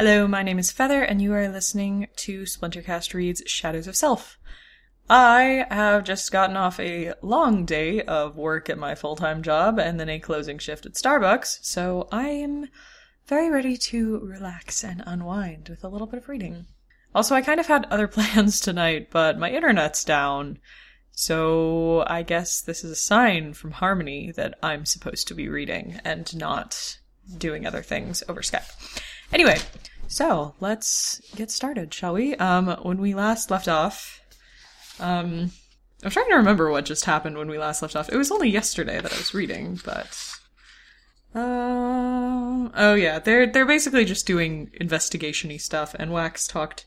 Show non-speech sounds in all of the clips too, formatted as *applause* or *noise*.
Hello, my name is Feather, and you are listening to Splintercast Reads Shadows of Self. I have just gotten off a long day of work at my full time job and then a closing shift at Starbucks, so I am very ready to relax and unwind with a little bit of reading. Also, I kind of had other *laughs* plans tonight, but my internet's down, so I guess this is a sign from Harmony that I'm supposed to be reading and not doing other things over Skype. Anyway, so let's get started, shall we? Um, when we last left off, um, I'm trying to remember what just happened when we last left off. It was only yesterday that I was reading, but uh, oh yeah, they're they're basically just doing investigationy stuff, and Wax talked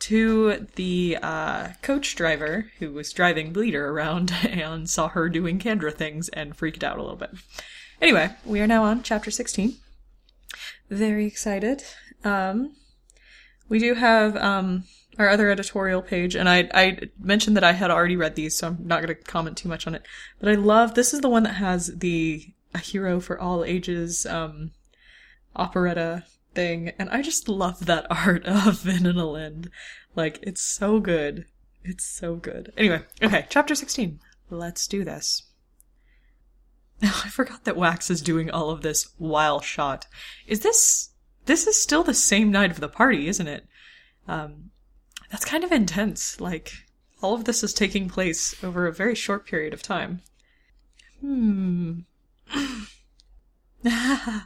to the uh, coach driver who was driving Bleeder around *laughs* and saw her doing Kandra things and freaked out a little bit. Anyway, we are now on chapter 16. Very excited. Um, we do have um, our other editorial page, and I I mentioned that I had already read these, so I'm not going to comment too much on it. But I love this is the one that has the a hero for all ages um, operetta thing, and I just love that *laughs* art of Vin and Elend. Like it's so good. It's so good. Anyway, okay, chapter 16. Let's do this. *laughs* I forgot that Wax is doing all of this while shot. Is this this is still the same night of the party, isn't it? Um, that's kind of intense. Like all of this is taking place over a very short period of time. Hmm. *laughs*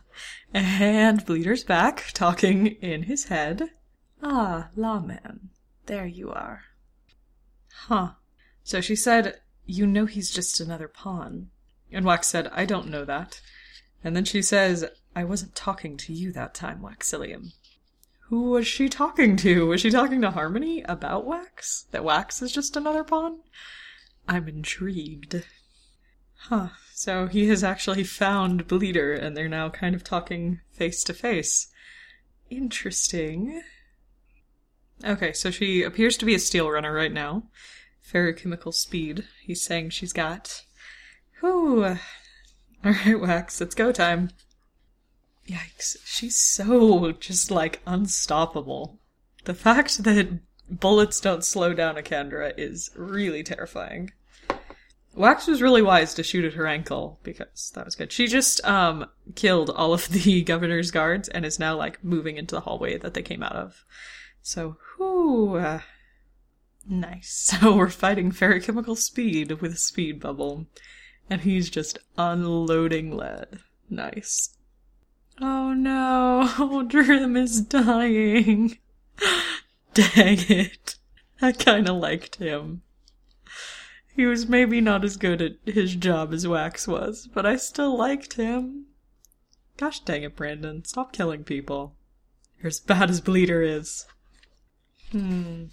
and Bleeder's back, talking in his head. Ah, lawman, there you are. Huh. So she said, You know he's just another pawn. And Wax said, I don't know that. And then she says, I wasn't talking to you that time, Waxillium. Who was she talking to? Was she talking to Harmony about Wax? That Wax is just another pawn? I'm intrigued. Huh. So he has actually found Bleeder, and they're now kind of talking face to face. Interesting. Okay, so she appears to be a steel runner right now. Feruchemical speed, he's saying she's got. Whew. *laughs* Alright, Wax, it's go time. Yikes. She's so just like unstoppable. The fact that bullets don't slow down a Kandra is really terrifying. Wax was really wise to shoot at her ankle because that was good. She just um killed all of *laughs* the governor's guards and is now like moving into the hallway that they came out of. So, whoo, uh, nice. *laughs* So we're fighting feruchemical speed with a speed bubble, and he's just unloading lead. Nice. Oh no, *laughs* Drim is dying. *laughs* Dang it. I kinda liked him. He was maybe not as good at his job as Wax was, but I still liked him. Gosh dang it, Brandon. Stop killing people. You're as bad as Bleeder is. Hmm.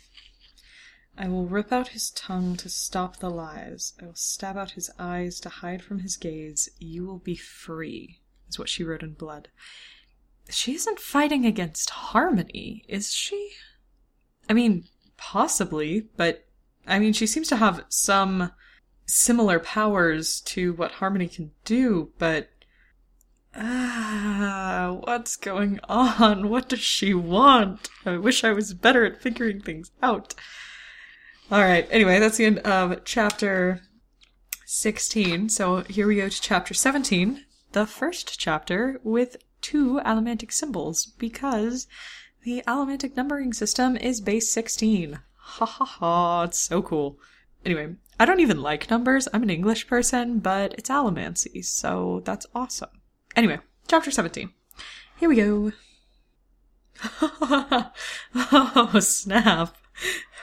I will rip out his tongue to stop the lies. I will stab out his eyes to hide from his gaze. You will be free, is what she wrote in blood. She isn't fighting against Harmony, is she? I mean, possibly, but I mean, she seems to have some similar powers to what Harmony can do, but. Ah, what's going on? What does she want? I wish I was better at figuring things out. Alright, anyway, that's the end of chapter 16. So here we go to chapter 17, the first chapter with two allomantic symbols, because the allomantic numbering system is base 16. Ha ha ha, it's so cool. Anyway, I don't even like numbers. I'm an English person, but it's allomancy, so that's awesome. Anyway, chapter 17. Here we go. *laughs* oh, snap.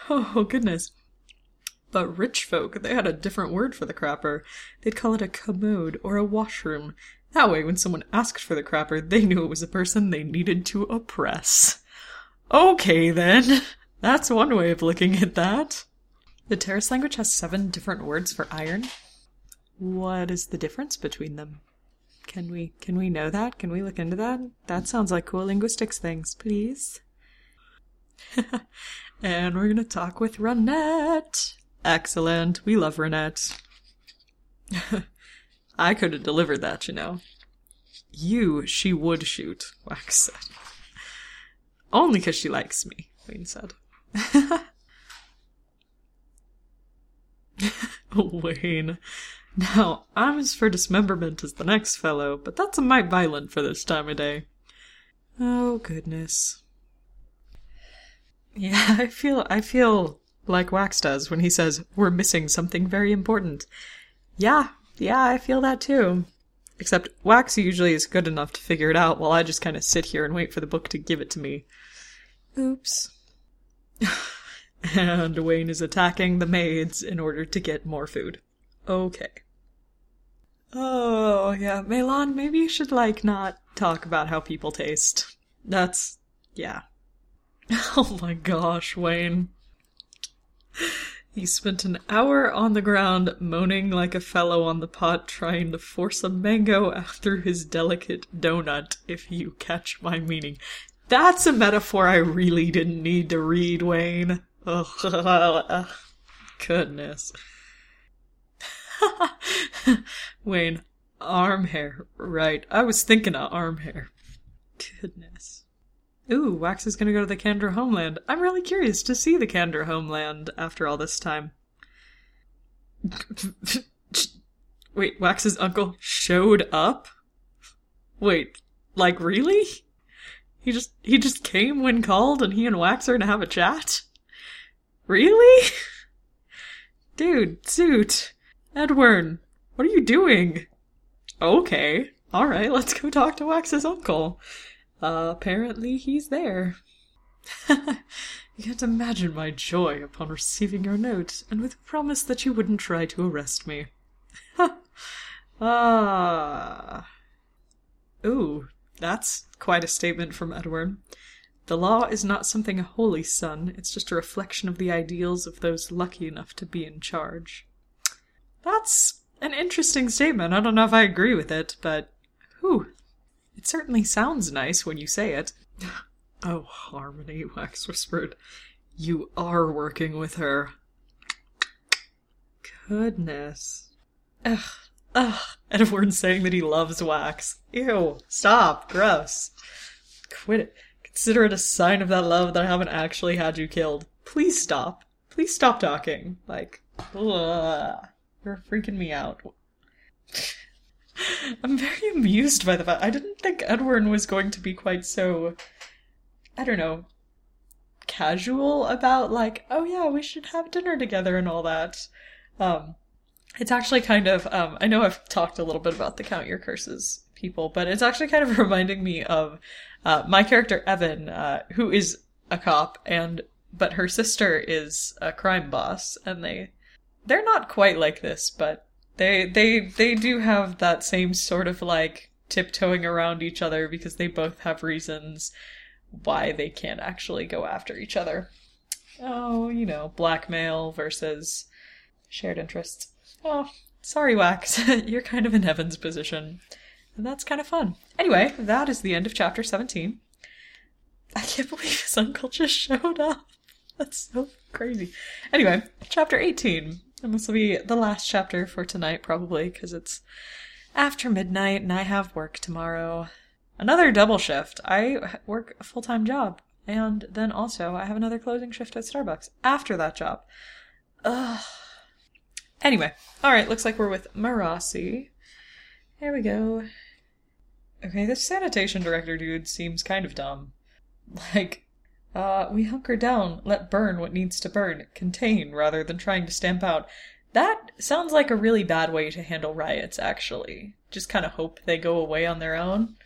*laughs* Oh, goodness. But rich folk, they had a different word for the crapper. They'd call it a commode or a washroom. That way, when someone asked for the crapper, they knew it was a person they needed to oppress. Okay, then. *laughs* That's one way of looking at that. The Terris language has seven different words for iron. What is the difference between them? Can we can we know that? Can we look into that? That sounds like cool linguistics things, please. *laughs* and we're gonna talk with Ranette. Excellent. We love Ranette. *laughs* I could have delivered that, you know. You, she would shoot, Wax said. Only because she likes me, Wayne said. *laughs* Wayne. Now, I'm as for dismemberment as the next fellow, but that's a mite violent for this time of day. Oh, goodness. Yeah, *laughs* I feel, I feel like Wax does when he says, we're missing something very important. Yeah, yeah, I feel that too. Except Wax usually is good enough to figure it out while I just kind of sit here and wait for the book to give it to me. Oops. *laughs* and Wayne is attacking the maids in order to get more food. Okay. Oh, yeah, MeLaan, maybe you should, like, not talk about how people taste. That's. yeah. *laughs* Oh my gosh, Wayne. He spent an hour on the ground moaning like a fellow on the pot trying to force a mango through his delicate donut, if you catch my meaning. That's a metaphor I really didn't need to read, Wayne. Ugh. *laughs* Goodness. *laughs* Wayne, arm hair. Right. I was thinking of arm hair. Goodness. Ooh, Wax is gonna go to the Kandra homeland. I'm really curious to see the Kandra homeland after all this time. *laughs* Wait, Wax's uncle showed up? Wait, like really? He just he just came when called and he and Wax are gonna have a chat? Really? *laughs* Dude, suit. Edward, what are you doing? Okay, alright, let's go talk to Wax's uncle. Apparently he's there. *laughs* you can't imagine my joy upon receiving your note, and with a promise that you wouldn't try to arrest me. *laughs* ah. Ooh, that's quite a statement from Edward. The law is not something a holy, son. It's just a reflection of the ideals of those lucky enough to be in charge. That's an interesting statement. I don't know if I agree with it, but whew, it certainly sounds nice when you say it. oh, Harmony, Wax whispered. You are working with her. Goodness. Ugh, ugh. Edward saying that he loves Wax. Ew, stop, gross. Quit it. Consider it a sign of that love that I haven't actually had you killed. Please stop. Please stop talking. Like, ugh. You're freaking me out. I'm very amused by the fact I didn't think Edward was going to be quite so I don't know casual about like, oh yeah, we should have dinner together and all that. Um it's actually kind of um I know I've talked a little bit about the Count Your Curses people, but it's actually kind of *laughs* reminding me of uh, my character Evan, uh, who is a cop and but her sister is a crime boss and they they're not quite like this, but they they they do have that same sort of like tiptoeing around each other because they both have reasons why they can't actually go after each other. Oh, you know, blackmail versus shared interests. Oh, sorry, Wax. *laughs* You're kind of in Evan's position. And that's kind of fun. Anyway, that is the end of chapter 17. I can't believe his uncle just *laughs* showed up. That's so crazy. Anyway, chapter 18. And this will be the last chapter for tonight, probably, because it's after midnight and I have work tomorrow. Another double shift. I work a full time job. And then also, I have another closing shift at Starbucks after that job. Ugh. Anyway, alright, looks like we're with Marasi. Here we go. Okay, this sanitation director dude seems kind of dumb. *laughs* Like, uh, we hunker down, let burn what needs to burn, contain rather than trying to stamp out. That sounds like a really bad way to handle riots, actually. Just kind of hope they go away on their own.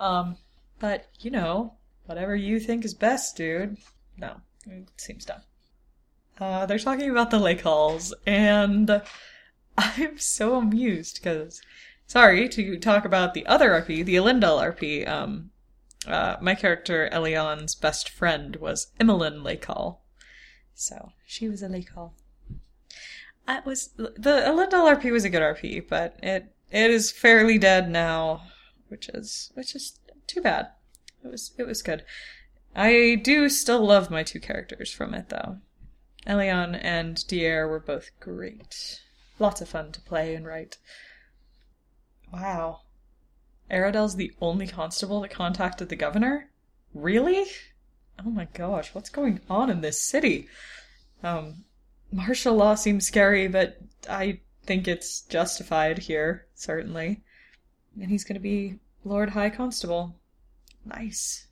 Um, but, you know, whatever you think is best, dude. No, it seems dumb. Uh, they're talking about the Lakehalls, and *laughs* I'm so amused because, sorry to talk about the other RP, the Elendel RP, um, uh, my character Elion's best friend was Emmeline Lakehall. So she was a Lakehall. It was the Elendel RP was a good RP, but it it is fairly dead now, which is which is too bad. It was it was good. I do still love my two characters from it though. Elion and Dier were both great. Lots of fun to play and write. Wow. Aradel's the only constable that contacted the governor? Really? oh my gosh, what's going on in this city? Um, martial law seems scary, but I think it's justified here, certainly. And he's going to be Lord High Constable. Nice.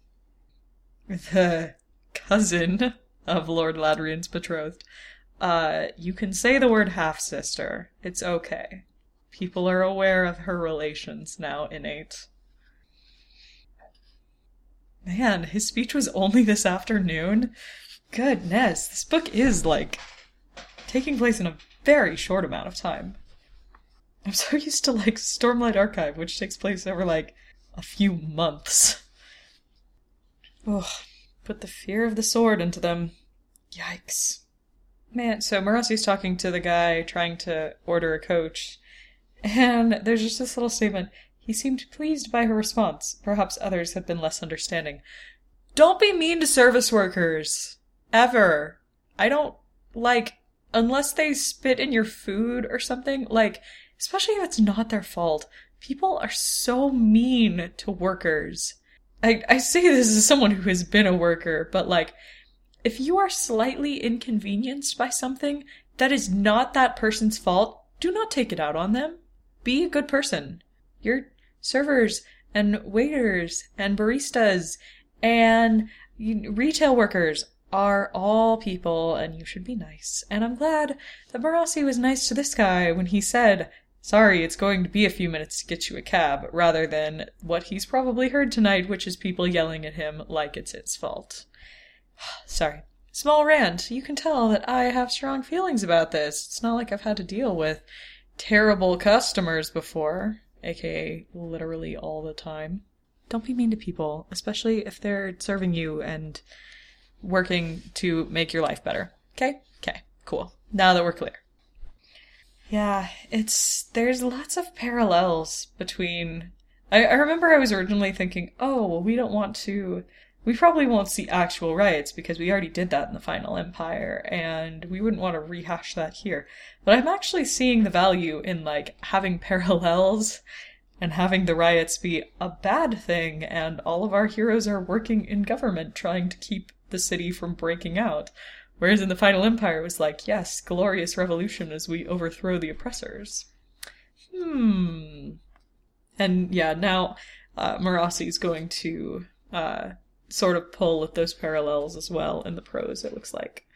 The cousin of Lord Ladrian's betrothed. Uh, you can say the word half sister. It's okay. People are aware of her relations now, innate. Man, his speech was only this afternoon. Goodness, this book is like taking place in a very short amount of time. I'm so used to like Stormlight Archive, which takes place over like a few months. Ugh, put the fear of the sword into them. Yikes. Man, so Marasi's talking to the guy trying to order a coach, and there's just this little statement. He seemed pleased by her response. Perhaps others had been less understanding. Don't be mean to service workers. Ever. I don't like unless they spit in your food or something, like especially if it's not their fault. People are so mean to workers. I, I say this as someone who has been a worker, but like, if you are slightly inconvenienced by something that is not that person's fault, do not take it out on them. Be a good person. Your servers and waiters and baristas and retail workers are all people and you should be nice. And I'm glad that Marasi was nice to this guy when he said, sorry, it's going to be a few minutes to get you a cab, rather than what he's probably heard tonight, which is people yelling at him like it's his fault. *sighs* sorry. Small rant. You can tell that I have strong feelings about this. It's not like I've had to deal with terrible customers before, aka literally all the time. Don't be mean to people, especially if they're serving you and working to make your life better. Okay? Okay, cool. Now that we're clear. Yeah, it's there's lots of parallels between. I, I remember I was originally thinking, oh, well, we don't want to. We probably won't see actual riots because we already did that in the Final Empire, and we wouldn't want to rehash that here. But I'm actually seeing the value in like having *laughs* parallels and having the riots be a bad thing, and all of our heroes are working in government trying to keep the city from breaking out. Whereas in the Final Empire, it was like, yes, glorious revolution as we overthrow the oppressors. Hmm. And yeah, now uh, Marasi's going to uh, sort of pull at those parallels as well in the prose, it looks like.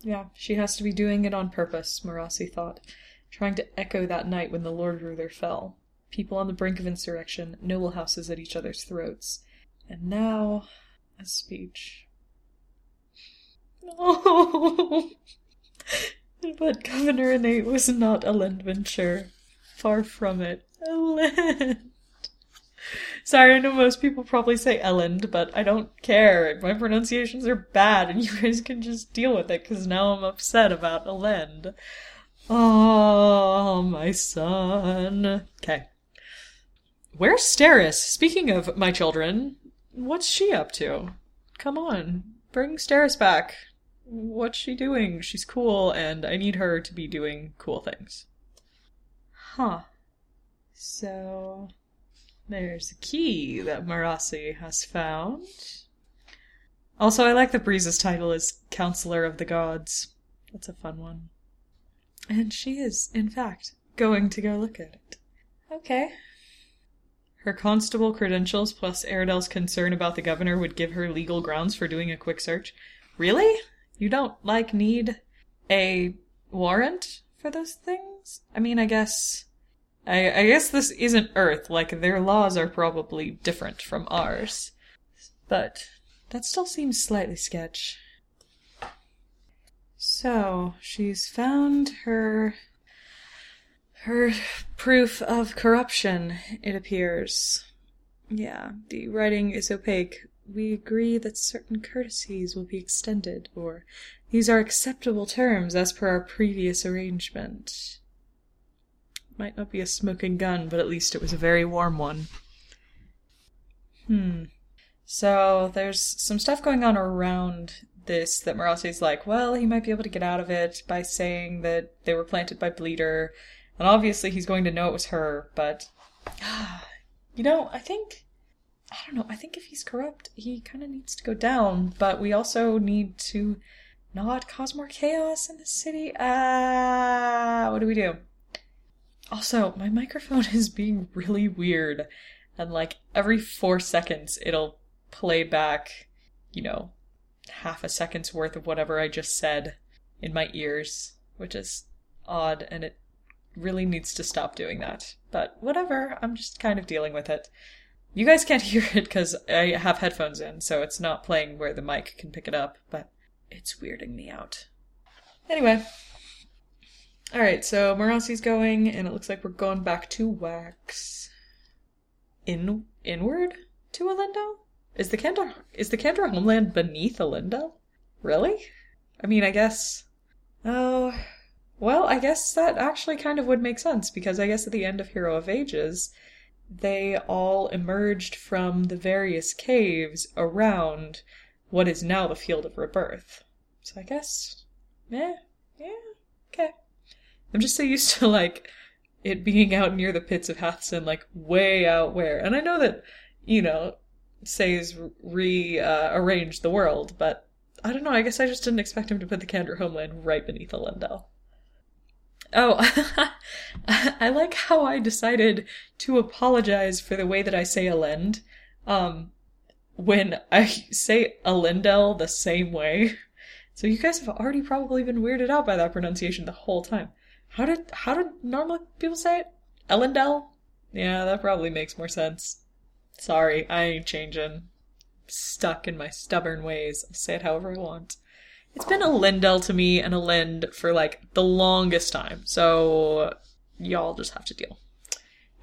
Yeah, she has to be doing it on purpose, Marasi thought, trying to echo that night when the Lord Ruler fell. People on the brink of insurrection, noble houses at each other's throats. And now, a speech. Oh. *laughs* but Governor Innate was not Elend Venture. Far from it. Elend. Sorry, I know most people probably say Elend, but I don't care. My pronunciations are bad, and *laughs* you guys can just deal with it, because now I'm upset about Elend. Oh, my son. Okay. Where's Steris? Speaking of my children, what's she up to? Come on, bring Steris back what's she doing? She's cool, and I need her to be doing cool things. Huh. So, there's a key that Marasi has found. Also, I like that Breeze's title is Counselor of the Gods. That's a fun one. And she is, in fact, going to go look at it. Okay. Her constable credentials plus Aradel's concern about the governor would give her legal grounds for doing a quick search. Really? You don't, like, need a warrant for those things? I mean, I guess. I, I guess this isn't Earth. Like, their laws are probably different from ours. But that still seems slightly sketch. So, she's found her. her proof of corruption, it appears. Yeah, the writing is opaque, we agree that certain courtesies will be extended, or these are acceptable terms as per our previous arrangement. Might not be a smoking gun, but at least it was a very warm one. Hmm. So there's some stuff going on around this that Marasi's like, well, he might be able to get out of it by saying that they were planted by Bleeder. And obviously he's going to know it was her, but *sighs* you know, I think I don't know. I think if he's corrupt, he kind of needs to go down, but we also need to not cause more chaos in the city. Ah, what do we do? Also, my microphone *laughs* is being really weird, and like every four seconds, it'll play back, you know, half a second's worth of whatever I just said in my ears, which is odd, and it really needs to stop doing that. But whatever, I'm just kind of dealing with it. You guys can't *laughs* hear it because I have headphones in, so it's not playing where the mic can pick it up, but it's weirding me out. Anyway. Alright, so Marasi's going, and it looks like we're going back to Wax. In inward to Elendel? Is the Kandra is the Kandra homeland beneath Elendel? Really? I mean, I guess. Oh, well, I guess that actually kind of would make sense because I guess at the end of Hero of Ages, they all emerged from the various caves around what is now the Field of Rebirth. So I guess, yeah, yeah. I'm just so used to like it being out near the pits of Hathsin, like way out where. And I know that, you know, Sazed's rearranged uh, the world, but I don't know. I guess I just didn't expect him to put the Kandra homeland right beneath Elendel. Oh, *laughs* I like how I decided to apologize for the way that I say Elend. Um, when I say Elendel the same way. So you guys have already probably been weirded out by that pronunciation the whole time. How did how did normal people say it? Elendel? Yeah, that probably makes more sense. Sorry, I ain't changing. Stuck in my stubborn ways. I'll say it however I want. It's been a Lindell to me and a Lind for like the longest time, so y'all just have to deal.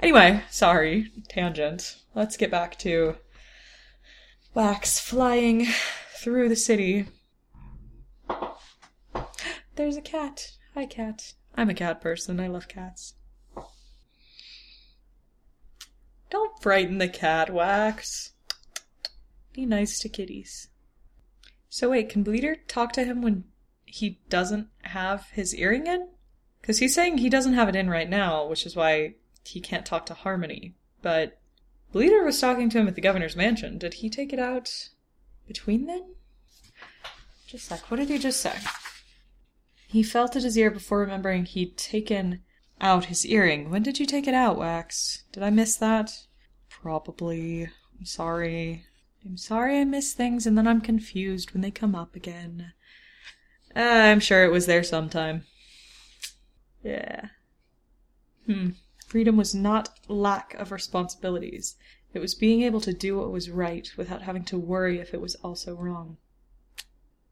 Anyway, sorry, tangent. Let's get back to Wax flying through the city. There's a cat. Hi, cat. I'm a cat person. I love cats. Don't frighten the cat, Wax. Be nice to kitties. So wait, can Bleeder talk to him when he doesn't have his earring in? Because he's saying he doesn't have it in right now, which is why he can't talk to Harmony. But Bleeder was talking to him at the governor's mansion. Did he take it out between then? Just sec. What did he just say? He felt at his ear before remembering he'd taken out his earring. When did you take it out, Wax? Did I miss that? Probably. I'm sorry. I'm sorry I miss things and then I'm confused when they come up again. Uh, I'm sure it was there sometime. Yeah. Hmm. Freedom was not lack of responsibilities. It was being able to do what was right without having to worry if it was also wrong.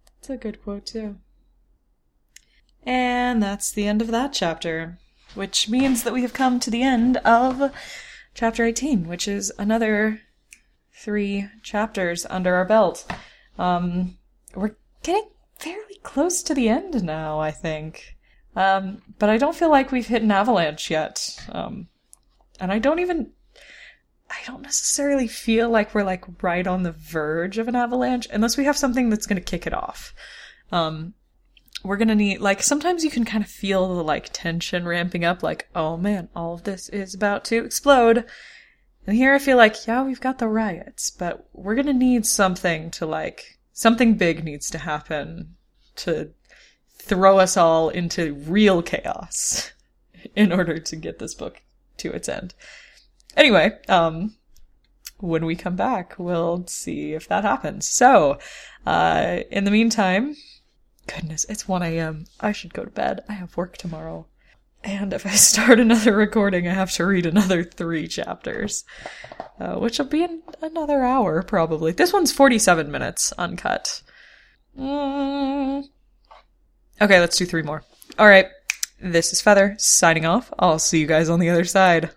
That's a good quote, too. And that's the end of that chapter, which means that we have come to the end of chapter 18, which is another three chapters under our belt. Um, we're getting fairly close to the end now, I think. Um, but I don't feel like we've hit an avalanche yet. Um, and I don't even, I don't necessarily feel like we're like right on the verge of an avalanche unless we have something that's going to kick it off. Um, we're gonna need like sometimes you can kind of feel the like tension ramping up like oh man all of this is about to explode and here I feel like, yeah, we've got the riots, but we're gonna need something to like, something big needs to happen to throw us all into real chaos *laughs* in order to get this book to its end. Anyway, um, when we come back, we'll see if that happens. So, uh, in the meantime, goodness, it's 1 a.m. I should go to bed. I have work tomorrow. And if I *laughs* start another recording, I have to read another three chapters, uh, which will be in another hour probably. This one's 47 minutes uncut. Mm. Okay, let's do three more. All right, this is Feather signing off. I'll see you guys on the other side.